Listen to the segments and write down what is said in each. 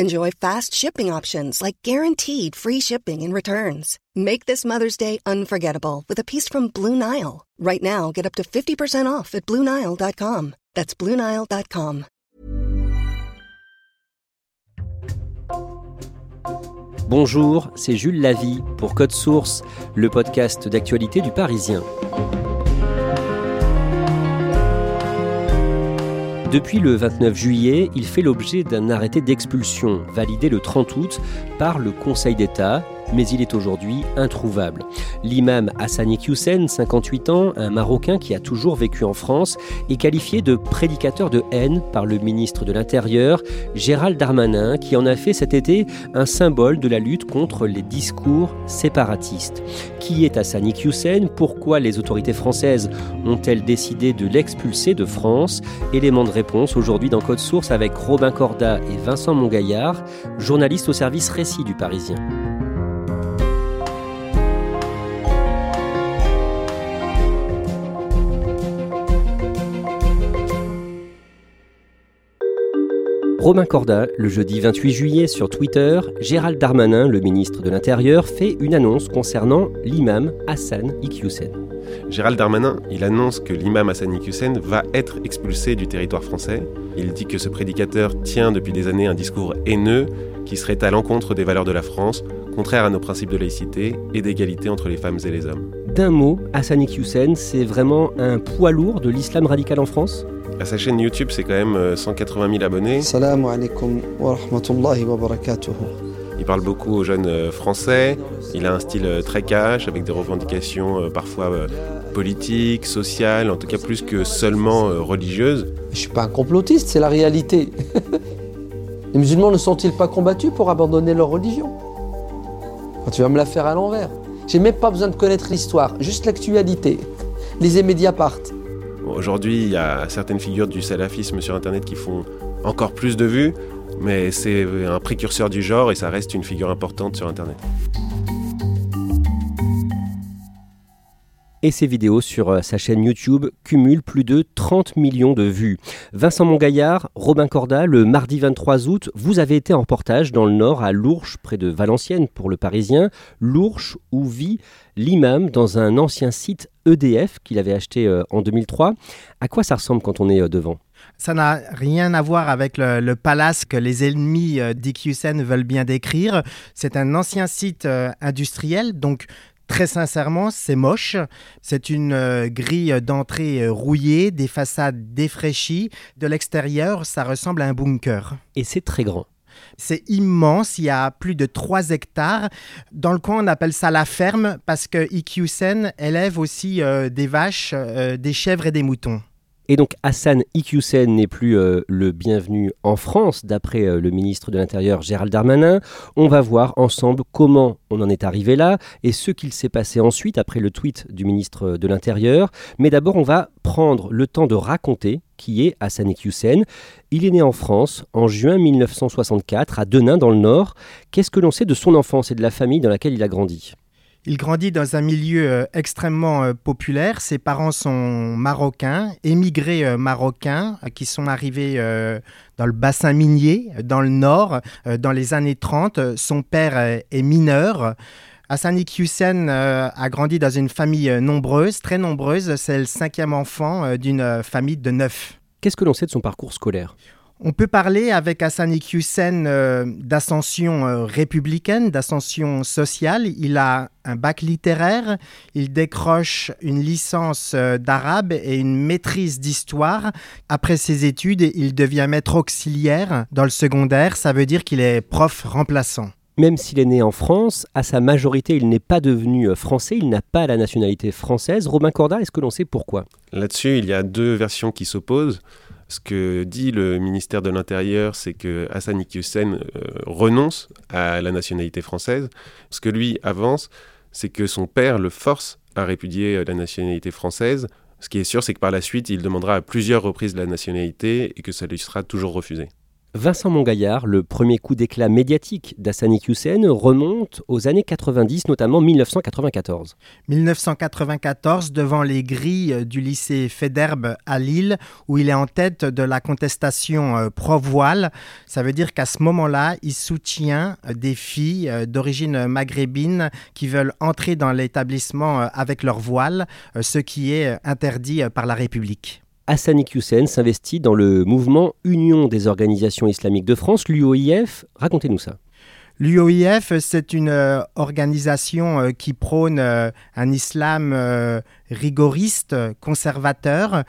Enjoy fast shipping options like guaranteed free shipping and returns. Make this Mother's Day unforgettable with a piece from Blue Nile. Right now, get up to 50% off at BlueNile.com. That's BlueNile.com. Bonjour, c'est Jules Lavie pour Code Source, le podcast d'actualité du Parisien. Depuis le 29 juillet, il fait l'objet d'un arrêté d'expulsion validé le 30 août par le Conseil d'État mais il est aujourd'hui introuvable. L'imam Hassani Hussein, 58 ans, un Marocain qui a toujours vécu en France, est qualifié de prédicateur de haine par le ministre de l'Intérieur, Gérald Darmanin, qui en a fait cet été un symbole de la lutte contre les discours séparatistes. Qui est Hassani Hussein? Pourquoi les autorités françaises ont-elles décidé de l'expulser de France? Élément de réponse aujourd'hui dans Code Source avec Robin Corda et Vincent Mongaillard, journalistes au service récit du Parisien. Romain Corda, le jeudi 28 juillet sur Twitter, Gérald Darmanin, le ministre de l'Intérieur, fait une annonce concernant l'imam Hassan Iqiyoussen. Gérald Darmanin, il annonce que l'imam Hassan Iqiyoussen va être expulsé du territoire français. Il dit que ce prédicateur tient depuis des années un discours haineux qui serait à l'encontre des valeurs de la France, contraire à nos principes de laïcité et d'égalité entre les femmes et les hommes. D'un mot, Hassan Iqiyoussen, c'est vraiment un poids lourd de l'islam radical en France à sa chaîne YouTube, c'est quand même 180 euh, 000 abonnés. Salam alaikum wa rahmatullahi wa barakatuh. Il parle beaucoup aux jeunes euh, français. Il a un style euh, très cash, avec des revendications parfois politiques, sociales, en tout cas plus que seulement religieuses. Je suis pas un complotiste, c'est la réalité. Les musulmans ne sont-ils pas combattus pour abandonner leur religion? Quand tu vas me la faire à l'envers. J'ai même pas besoin de connaître l'histoire, juste l'actualité. Les médias partent. Aujourd'hui, il y a certaines figures du salafisme sur Internet qui font encore plus de vues, mais c'est un précurseur du genre et ça reste une figure importante sur Internet. Et ses vidéos sur euh, sa chaîne YouTube cumulent plus de 30 millions de vues. Vincent Mongaillard, Robin Corda, le mardi 23 août, vous avez été en reportage dans le Nord à Lourches, près de Valenciennes pour le Parisien. Lourches où vit l'imam dans un ancien site EDF qu'il avait acheté euh, en 2003. À quoi ça ressemble quand on est euh, devant? Ça n'a rien à voir avec le, palace que les ennemis euh, veulent bien décrire. C'est un ancien site industriel, donc Très sincèrement, c'est moche. C'est une grille d'entrée rouillée, des façades défraîchies. De l'extérieur, ça ressemble à un bunker. Et c'est très grand. C'est immense, il y a plus de 3 hectares. Dans le coin, on appelle ça la ferme parce que Ikyusen élève aussi euh, des vaches, euh, des chèvres et des moutons. Et donc Hassan Iqiyoussen n'est plus euh, le bienvenu en France, d'après euh, le ministre de l'Intérieur Gérald Darmanin. On va voir ensemble comment on en est arrivé là et ce qu'il s'est passé ensuite après le tweet du ministre de l'Intérieur. Mais d'abord, on va prendre le temps de raconter qui est Hassan Iqiyoussen. Il est né en France en juin 1964 à Denain dans le Nord. Qu'est-ce que l'on sait de son enfance et de la famille dans laquelle il a grandi? Il grandit dans un milieu euh, extrêmement euh, populaire. Ses parents sont marocains, émigrés euh, marocains, qui sont arrivés dans le bassin minier, dans le nord, dans les années 30. Son père est mineur. Hassani Hussein a grandi dans une famille nombreuse, très nombreuse. C'est le cinquième enfant d'une famille de neuf. Qu'est-ce que l'on sait de son parcours scolaire? On peut parler avec Hassan Iqiyoussen euh, d'ascension euh, républicaine, d'ascension sociale. Il a un bac littéraire, il décroche une licence euh, d'arabe et une maîtrise d'histoire. Après ses études, il devient maître auxiliaire dans le secondaire, ça veut dire qu'il est prof remplaçant. Même s'il est né en France, à sa majorité, il n'est pas devenu français, il n'a pas la nationalité française. Robin Corda, est-ce que l'on sait pourquoi? Là-dessus, il y a deux versions qui s'opposent. Ce que dit le ministère de l'Intérieur, c'est que Hassan Iqiyoussen euh, renonce à la nationalité française. Ce que lui avance, c'est que son père le force à répudier euh, la nationalité française. Ce qui est sûr, c'est que par la suite, il demandera à plusieurs reprises la nationalité et que ça lui sera toujours refusé. Vincent Mongaillard, le premier coup d'éclat médiatique d'Hassani Hussein remonte aux années 90, notamment 1994. 1994, devant les grilles du lycée Federbe à Lille, où il est en tête de la contestation euh, pro-voile. Ça veut dire qu'à ce moment-là, il soutient euh, des filles euh, d'origine maghrébine qui veulent entrer dans l'établissement avec leur voile, ce qui est interdit par la République. Hassani Hussein s'investit dans le mouvement Union des organisations islamiques de France, l'UOIF. Racontez-nous ça. L'UOIF, c'est une euh, organisation euh, qui prône euh, un islam rigoriste, conservateur.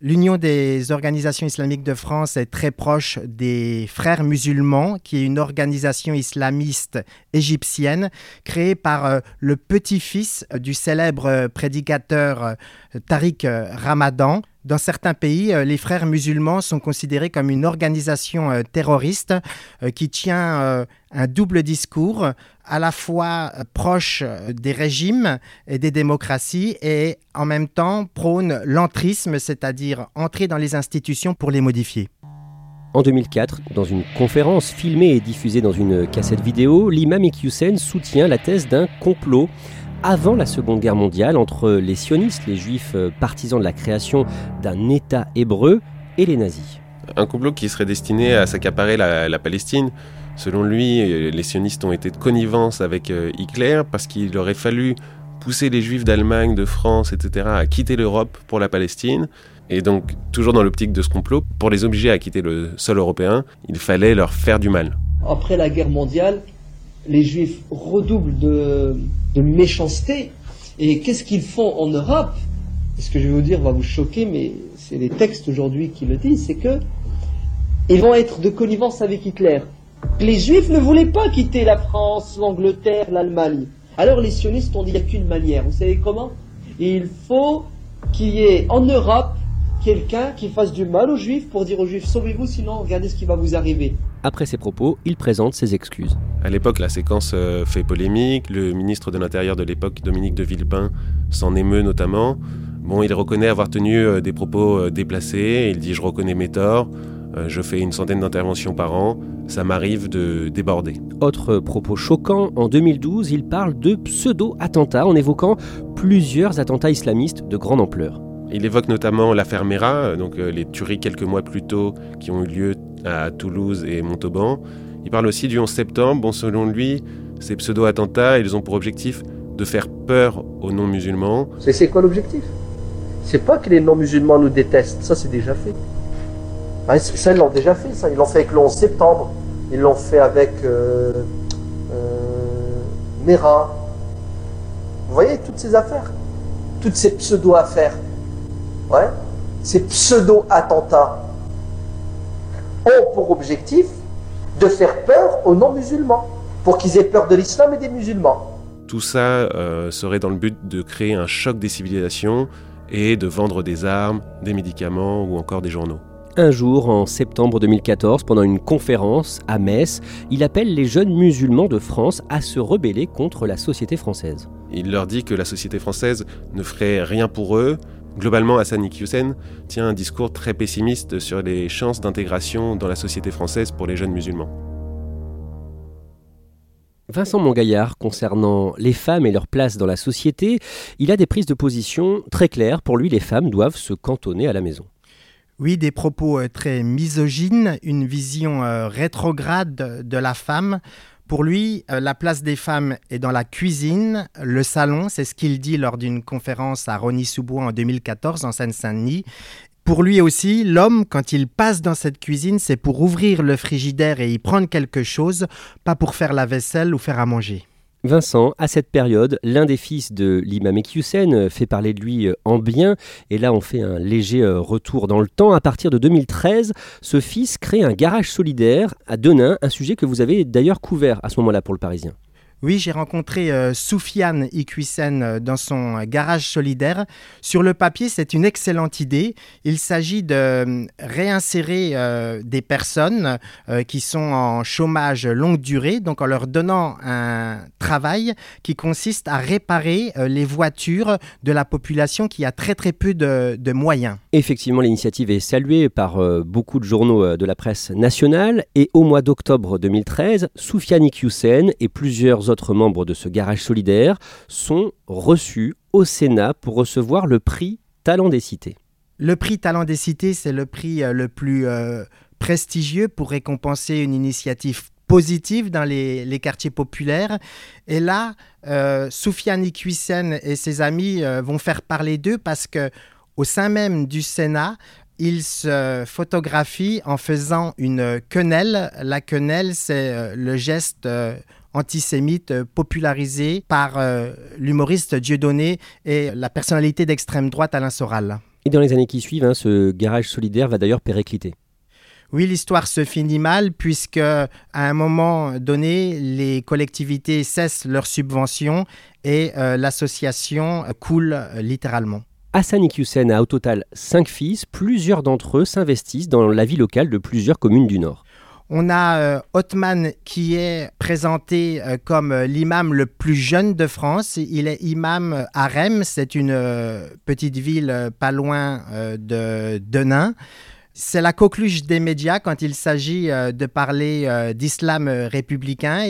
L'Union des organisations islamiques de France est très proche des Frères musulmans, qui est une organisation islamiste égyptienne créée par le petit-fils du célèbre prédicateur Tariq Ramadan. Dans certains pays, euh, les frères musulmans sont considérés comme une organisation euh, terroriste euh, qui tient un double discours, à la fois proche des régimes et des démocraties et en même temps prône l'entrisme, c'est-à-dire entrer dans les institutions pour les modifier. En 2004, dans une conférence filmée et diffusée dans une cassette vidéo, l'imam Iqiyoussen soutient la thèse d'un complot avant la Seconde Guerre mondiale entre les sionistes, les juifs euh, partisans de la création d'un État hébreu, et les nazis. Un complot qui serait destiné à s'accaparer la, Palestine. Selon lui, euh, les sionistes ont été de connivence avec euh, Hitler parce qu'il aurait fallu pousser les juifs d'Allemagne, de France, etc. à quitter l'Europe pour la Palestine. Et donc, toujours dans l'optique de ce complot, pour les obliger à quitter le sol européen, il fallait leur faire du mal. Après la guerre mondiale, les juifs redoublent de, méchanceté. Et qu'est-ce qu'ils font en Europe? Ce que je vais vous dire va vous choquer, mais c'est les textes aujourd'hui qui le disent, c'est que ils vont être de connivence avec Hitler. Les juifs ne voulaient pas quitter la France, l'Angleterre, l'Allemagne. Alors les sionistes ont dit il n'y a qu'une manière. Vous savez comment? Il faut qu'il y ait en Europe quelqu'un qui fasse du mal aux juifs pour dire aux juifs sauvez-vous sinon regardez ce qui va vous arriver. Après ces propos, il présente ses excuses. À l'époque, la séquence euh, fait polémique. Le ministre de l'Intérieur de l'époque, Dominique de Villepin, s'en émeut notamment. Bon, il reconnaît avoir tenu euh, des propos euh, déplacés. Il dit Je reconnais mes torts. Je fais une centaine d'interventions par an. Ça m'arrive de déborder. Autre propos choquant, en 2012, il parle de pseudo-attentats en évoquant plusieurs attentats islamistes de grande ampleur. Il évoque notamment l'affaire Mera, donc les tueries quelques mois plus tôt qui ont eu lieu à Toulouse et Montauban. Il parle aussi du 11 septembre. Bon, selon lui, ces pseudo-attentats, ils ont pour objectif de faire peur aux non-musulmans. C'est quoi l'objectif? C'est pas que les non-musulmans nous détestent, ça c'est déjà fait. ça, ils l'ont déjà fait, ça. Ils l'ont fait avec le 11 septembre. Ils l'ont fait avec euh, euh, Mera. Vous voyez toutes ces affaires? Toutes ces pseudo-affaires. Ouais Ces pseudo-attentats ont pour objectif de faire peur aux non-musulmans, pour qu'ils aient peur de l'islam et des musulmans. Tout ça euh, serait dans le but de créer un choc des civilisations et de vendre des armes, des médicaments ou encore des journaux. Un jour, en septembre 2014, pendant une conférence à Metz, il appelle les jeunes musulmans de France à se rebeller contre la société française. Il leur dit que la société française ne ferait rien pour eux, Globalement, Hassan Iqiyoussen tient un discours très pessimiste sur les chances d'intégration dans la société française pour les jeunes musulmans. Vincent Mongaillard, concernant les femmes et leur place dans la société, il a des prises de position très claires. Pour lui, les femmes doivent se cantonner à la maison. Oui, des propos euh, très misogynes, une vision euh, rétrograde de la femme. Pour lui, euh, la place des femmes est dans la cuisine, le salon, c'est ce qu'il dit lors d'une conférence à Rony-sous-Bois en 2014 en Seine-Saint-Denis. Pour lui aussi, l'homme, quand il passe dans cette cuisine, c'est pour ouvrir le frigidaire et y prendre quelque chose, pas pour faire la vaisselle ou faire à manger. Vincent, à cette période, l'un des fils de l'imam Ekyusen fait parler de lui en bien, et là on fait un léger retour dans le temps. À partir de 2013, ce fils crée un garage solidaire à Denain, un sujet que vous avez d'ailleurs couvert à ce moment-là pour le Parisien. Oui, j'ai rencontré euh, Soufiane Ikwisen euh, dans son garage solidaire. Sur le papier, c'est une excellente idée. Il s'agit de euh, réinsérer des personnes qui sont en chômage longue durée, donc en leur donnant un travail qui consiste à réparer les voitures de la population qui a très très peu de, moyens. Effectivement, l'initiative est saluée par beaucoup de journaux de la presse nationale et au mois d'octobre 2013, Soufiane Ikwisen et plusieurs autres membres de ce garage solidaire sont reçus au Sénat pour recevoir le prix Talent des Cités. Le prix Talent des Cités, c'est le prix euh, le plus euh, prestigieux pour récompenser une initiative positive dans les, quartiers populaires. Et là, euh, Soufiane Ikwisen et ses amis euh, vont faire parler d'eux parce que au sein même du Sénat, ils se photographient en faisant une quenelle. La quenelle, c'est le geste antisémite euh, popularisé par euh, l'humoriste Dieudonné et la personnalité d'extrême droite Alain Soral. Et dans les années qui suivent, hein, ce garage solidaire va d'ailleurs péricliter. Oui, l'histoire se finit mal puisque à un moment donné, les collectivités cessent leurs subventions et euh, l'association coule littéralement. Hassan Iqiyoussen a au total cinq fils. Plusieurs d'entre eux s'investissent dans la vie locale de plusieurs communes du Nord. On a euh, Othman qui est présenté euh, comme euh, l'imam le plus jeune de France. Il est imam à Rennes, c'est une petite ville pas loin de Denain. C'est la coqueluche des médias quand il s'agit euh, de parler euh, d'islam euh, républicain.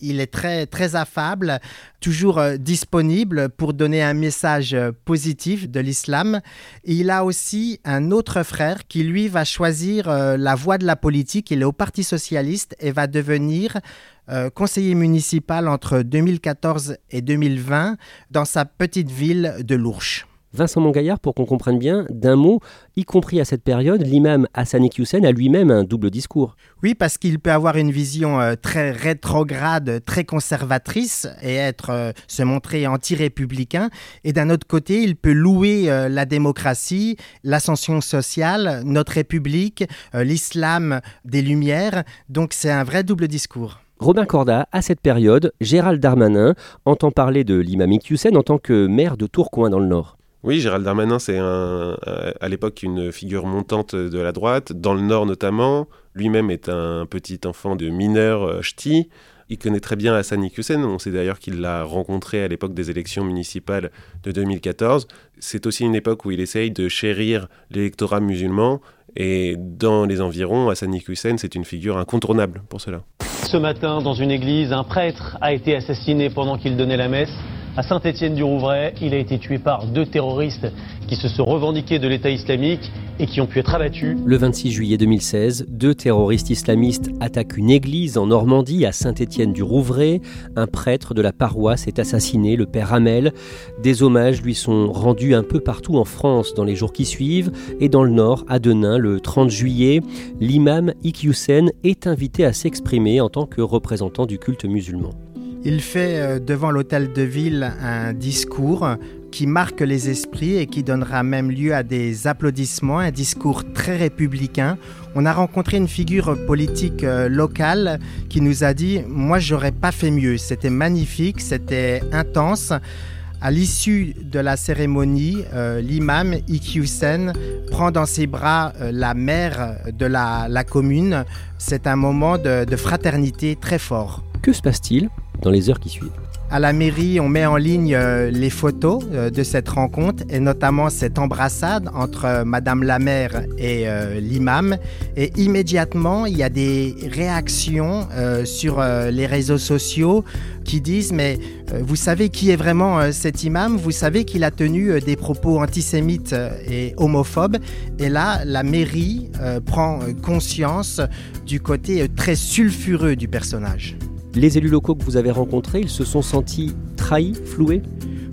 Il, est très, très affable, toujours disponible pour donner un message positif de l'islam. Il a aussi un autre frère qui, lui, va choisir la voie de la politique. Il est au Parti socialiste et va devenir conseiller municipal entre 2014 et 2020 dans sa petite ville de Lourches. Vincent Mongaillard, pour qu'on comprenne bien, d'un mot, y compris à cette période, l'imam Hassan Hussein a lui-même un double discours. Oui, parce qu'il peut avoir une vision euh, très rétrograde, très conservatrice et être, euh, se montrer anti-républicain. Et d'un autre côté, il peut louer euh, la démocratie, l'ascension sociale, notre République, l'islam des Lumières. Donc c'est un vrai double discours. Robin Corda, à cette période, Gérald Darmanin entend parler de l'imam Hussein en tant que maire de Tourcoing dans le Nord. Oui, Gérald Darmanin, c'est euh, à l'époque une figure montante de la droite, dans le Nord notamment. Lui-même est un petit enfant de mineur euh, ch'ti. Il connaît très bien Hassan Iqiyoussen. On sait d'ailleurs qu'il l'a rencontré à l'époque des élections municipales de 2014. C'est aussi une époque où il essaye de chérir l'électorat musulman. Et dans les environs, Hassan Iqiyoussen, c'est une figure incontournable pour cela. Ce matin, dans une église, un prêtre a été assassiné pendant qu'il donnait la messe. À Saint-Étienne-du-Rouvray, il a été tué par deux terroristes qui se sont revendiqués de l'État islamique et qui ont pu être abattus. Le 26 juillet 2016, deux terroristes islamistes attaquent une église en Normandie à Saint-Étienne-du-Rouvray. Un prêtre de la paroisse est assassiné, le père Hamel. Des hommages lui sont rendus un peu partout en France dans les jours qui suivent et dans le Nord, à Denain, le 30 juillet, l'imam Iqiyoussen est invité à s'exprimer en tant que représentant du culte musulman. Il fait euh, devant l'hôtel de ville un discours qui marque les esprits et qui donnera même lieu à des applaudissements, un discours très républicain. On a rencontré une figure politique euh, locale qui nous a dit Moi, j'aurais pas fait mieux. C'était magnifique, c'était intense. À l'issue de la cérémonie, euh, l'imam Iqiyoussen prend dans ses bras la mère de la, commune. C'est un moment de fraternité très fort. Que se passe-t-il? Dans les heures qui suivent. À la mairie, on met en ligne euh, les photos euh, de cette rencontre et notamment cette embrassade entre euh, Madame la maire et l'imam. Et immédiatement, il y a des réactions sur les réseaux sociaux qui disent mais vous savez qui est vraiment cet imam? Vous savez qu'il a tenu des propos antisémites et homophobes. Et là, la mairie prend conscience du côté très sulfureux du personnage. Les élus locaux que vous avez rencontrés, ils se sont sentis trahis, floués?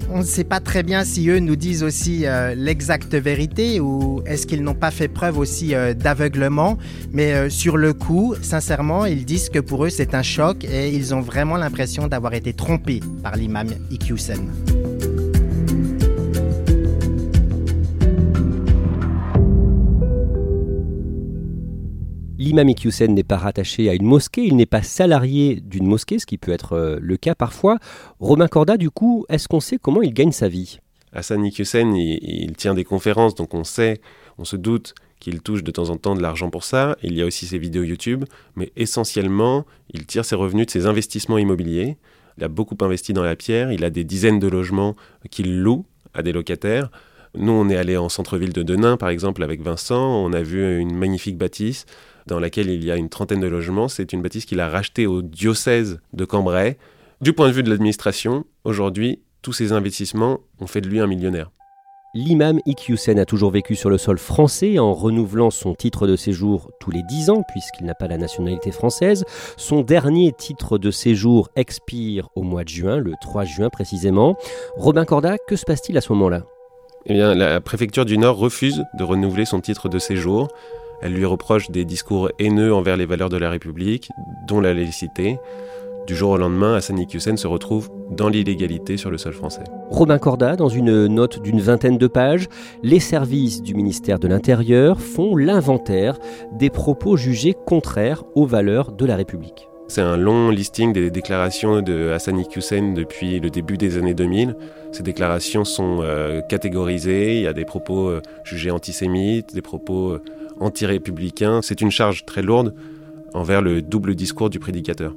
On ne sait pas très bien si eux nous disent aussi euh, l'exacte vérité ou est-ce qu'ils n'ont pas fait preuve aussi euh, d'aveuglement. Mais euh, sur le coup, sincèrement, ils disent que pour eux c'est un choc et ils ont vraiment l'impression d'avoir été trompés par l'imam Iqiyoussen. L'imam Iqiyoussen n'est pas rattaché à une mosquée, il n'est pas salarié d'une mosquée, ce qui peut être euh, le cas parfois. Romain Corda, du coup, est-ce qu'on sait comment il gagne sa vie? Hassan Iqiyoussen, il, il tient des conférences, donc on sait, on se doute qu'il touche de temps en temps de l'argent pour ça. Il y a aussi ses vidéos YouTube, mais essentiellement, il tire ses revenus de ses investissements immobiliers. Il a beaucoup investi dans la pierre, il a des dizaines de logements qu'il loue à des locataires. Nous, on est allé en centre-ville de Denain, par exemple, avec Vincent. On a vu une magnifique bâtisse dans laquelle il y a une trentaine de logements. C'est une bâtisse qu'il a rachetée au diocèse de Cambrai. Du point de vue de l'administration, aujourd'hui, tous ces investissements ont fait de lui un millionnaire. L'imam Iqiyoussen a toujours vécu sur le sol français en renouvelant son titre de séjour tous les 10 ans puisqu'il n'a pas la nationalité française. Son dernier titre de séjour expire au mois de juin, le 3 juin précisément. Robin Corda, que se passe-t-il à ce moment-là? Eh bien, la préfecture du Nord refuse de renouveler son titre de séjour. Elle lui reproche des discours haineux envers les valeurs de la République, dont la laïcité. Du jour au lendemain, Hassan Iqiyoussen se retrouve dans l'illégalité sur le sol français. Robin Corda, dans une note d'une vingtaine de pages, les services du ministère de l'Intérieur font l'inventaire des propos jugés contraires aux valeurs de la République. C'est un long listing des déclarations de Hassan Iqiyoussen depuis le début des années 2000. Ces déclarations sont euh, catégorisées, il y a des propos euh, jugés antisémites, des propos euh, anti-républicains. C'est une charge très lourde envers le double discours du prédicateur.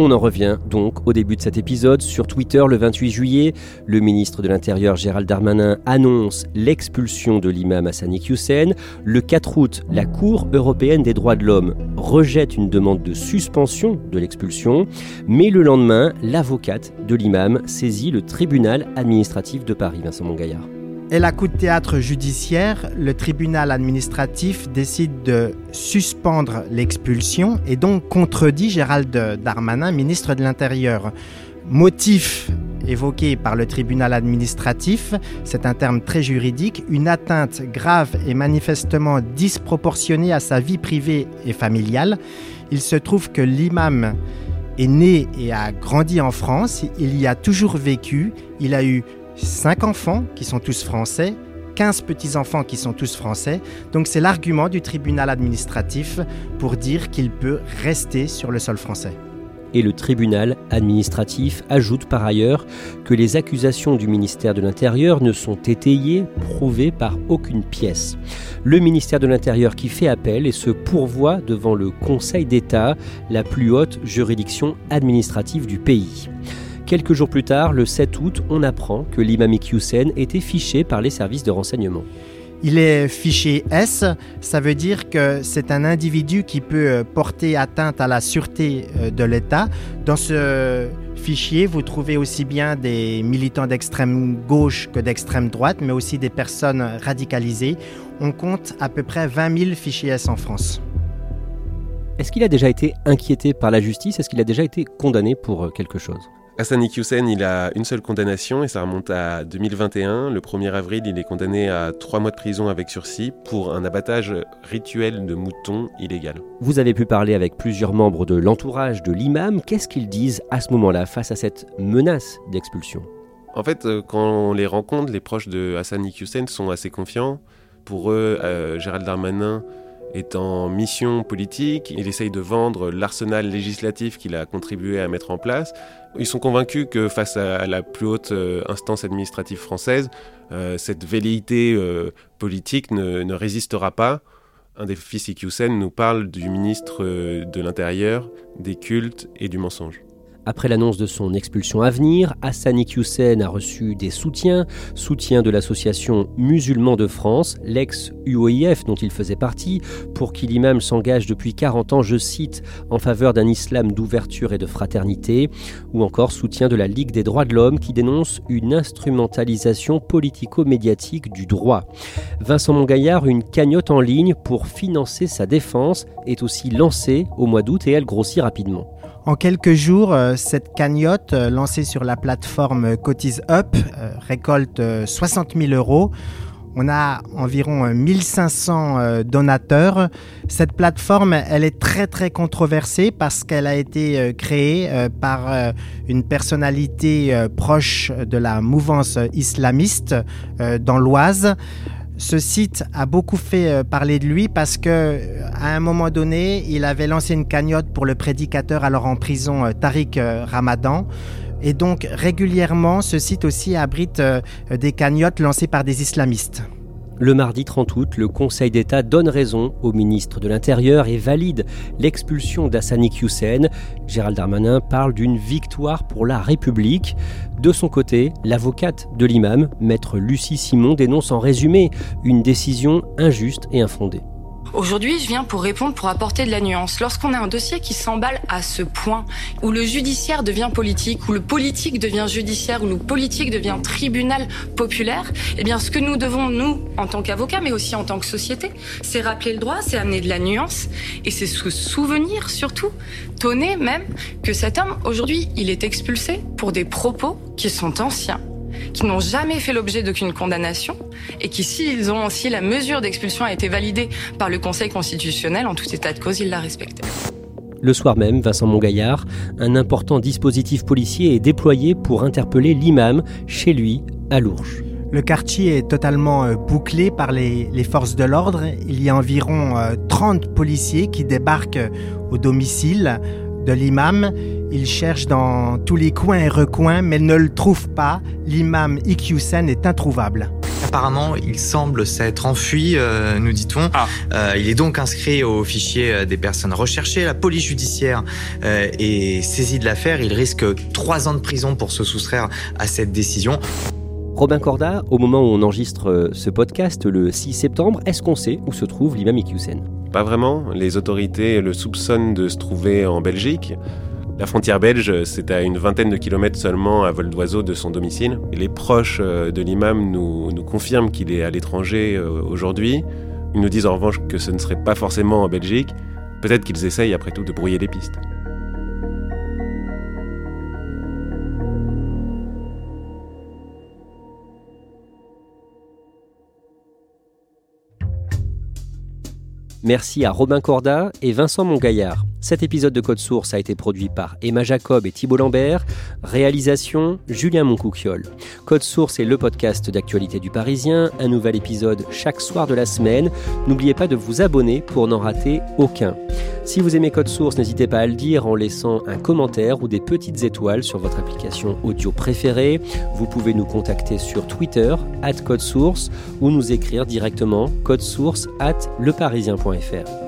On en revient donc au début de cet épisode. Sur Twitter, le 28 juillet, le ministre de l'Intérieur Gérald Darmanin annonce l'expulsion de l'imam Hassani Hussein. Le 4 août, la Cour européenne des droits de l'homme rejette une demande de suspension de l'expulsion. Mais le lendemain, l'avocate de l'imam saisit le tribunal administratif de Paris, Vincent Mongaillard. Et la coup de théâtre judiciaire, le tribunal administratif décide de suspendre l'expulsion et donc contredit Gérald Darmanin, ministre de l'Intérieur. Motif évoqué par le tribunal administratif, c'est un terme très juridique, une atteinte grave et manifestement disproportionnée à sa vie privée et familiale. Il se trouve que l'imam est né et a grandi en France, il y a toujours vécu, il a eu cinq enfants qui sont tous français, 15 petits-enfants qui sont tous français. Donc c'est l'argument du tribunal administratif pour dire qu'il peut rester sur le sol français. Et le tribunal administratif ajoute par ailleurs que les accusations du ministère de l'Intérieur ne sont étayées, prouvées par aucune pièce. Le ministère de l'Intérieur qui fait appel et se pourvoit devant le Conseil d'État, la plus haute juridiction administrative du pays. Quelques jours plus tard, le 7 août, on apprend que l'imam Hussein était fiché par les services de renseignement. Il est fiché S, ça veut dire que c'est un individu qui peut euh, porter atteinte à la sûreté euh, de l'État. Dans ce fichier, vous trouvez aussi bien des militants d'extrême gauche que d'extrême droite, mais aussi des personnes radicalisées. On compte à peu près 20 000 fichiers S en France. Est-ce qu'il a déjà été inquiété par la justice? Est-ce qu'il a déjà été condamné pour euh, quelque chose? Hassan Iqiyoussen, il a une seule condamnation et ça remonte à 2021. Le 1er avril, il est condamné à trois mois de prison avec sursis pour un abattage rituel de moutons illégal. Vous avez pu parler avec plusieurs membres de l'entourage de l'imam. Qu'est-ce qu'ils disent à ce moment-là face à cette menace d'expulsion? En fait, euh, quand on les rencontre, les proches de Hassan Iqiyoussen sont assez confiants. Pour eux, euh, Gérald Darmanin est en mission politique, il essaye de vendre l'arsenal législatif qu'il a contribué à mettre en place. Ils sont convaincus que face à la plus haute euh, instance administrative française, euh, cette velléité euh, politique ne, résistera pas. Un des fils Iqiyoussen nous parle du ministre de l'Intérieur, des cultes et du mensonge. Après l'annonce de son expulsion à venir, Hassan Iqiyoussen a reçu des soutiens, soutien de l'association Musulmans de France, l'ex-UOIF dont il faisait partie, pour qui l'imam s'engage depuis 40 ans, je cite, en faveur d'un islam d'ouverture et de fraternité, ou encore soutien de la Ligue des droits de l'homme qui dénonce une instrumentalisation politico-médiatique du droit. Vincent Mongaillard, une cagnotte en ligne pour financer sa défense est aussi lancée au mois d'août et elle grossit rapidement. En quelques jours, euh, cette cagnotte euh, lancée sur la plateforme Cotise Up euh, récolte 60 000 euros. On a environ 1500 donateurs. Cette plateforme, elle est très très controversée parce qu'elle a été créée par une personnalité proche de la mouvance islamiste dans l'Oise ce site a beaucoup fait euh, parler de lui parce que euh, à un moment donné, il avait lancé une cagnotte pour le prédicateur alors en prison euh, Tariq Ramadan. Et donc régulièrement, ce site aussi abrite des cagnottes lancées par des islamistes. Le mardi 30 août, le Conseil d'État donne raison au ministre de l'Intérieur et valide l'expulsion d'Hassani Hussein. Gérald Darmanin parle d'une victoire pour la République. De son côté, l'avocate de l'imam, maître Lucie Simon, dénonce en résumé une décision injuste et infondée. Aujourd'hui, je viens pour répondre, pour apporter de la nuance. Lorsqu'on a un dossier qui s'emballe à ce point, où le judiciaire devient politique, où le politique devient judiciaire, où le politique devient tribunal populaire, eh bien, ce que nous devons, nous, en tant qu'avocats, mais aussi en tant que société, c'est rappeler le droit, c'est amener de la nuance, et c'est se souvenir, surtout, tonner même, que cet homme, aujourd'hui, il est expulsé pour des propos qui sont anciens, qui n'ont jamais fait l'objet d'aucune condamnation et qui, s'ils ont aussi la mesure d'expulsion a été validée par le Conseil constitutionnel, en tout état de cause, ils la respectaient. Le soir même, Vincent Mongaillard, un important dispositif policier est déployé pour interpeller l'imam chez lui à Lourges. Le quartier est totalement euh, bouclé par les, forces de l'ordre. Il y a environ 30 euh, policiers qui débarquent au domicile de l'imam. Ils cherchent dans tous les coins et recoins, mais ne le trouvent pas. L'imam Iqiyoussen est introuvable. Apparemment, il semble s'être enfui, euh, nous dit-on. Ah. Euh, il est donc inscrit au fichier euh, des personnes recherchées. La police judiciaire est saisie de l'affaire. Il risque trois ans de prison pour se soustraire à cette décision. Robin Corda, au moment où on enregistre ce podcast, le 6 septembre, est-ce qu'on sait où se trouve l'imam Iqiyoussen Pas vraiment. Les autorités le soupçonnent de se trouver en Belgique. La frontière belge, c'est à une vingtaine de kilomètres seulement à vol d'oiseau de son domicile. les proches euh, de l'imam nous, nous, confirment qu'il est à l'étranger euh, aujourd'hui. Ils nous disent en revanche que ce ne serait pas forcément en Belgique. Peut-être qu'ils essayent après tout de brouiller les pistes. Merci à Robin Corda et Vincent Mongaillard. Cet épisode de Code Source a été produit par Emma Jacob et Thibault Lambert. Réalisation Julien Moncouquiole. Code Source est le podcast d'actualité du Parisien. Un nouvel épisode chaque soir de la semaine. N'oubliez pas de vous abonner pour n'en rater aucun. Si vous aimez Code Source, n'hésitez pas à le dire en laissant un commentaire ou des petites étoiles sur votre application audio préférée. Vous pouvez nous contacter sur Twitter, at Code Source, ou nous écrire directement source at leparisien.fr.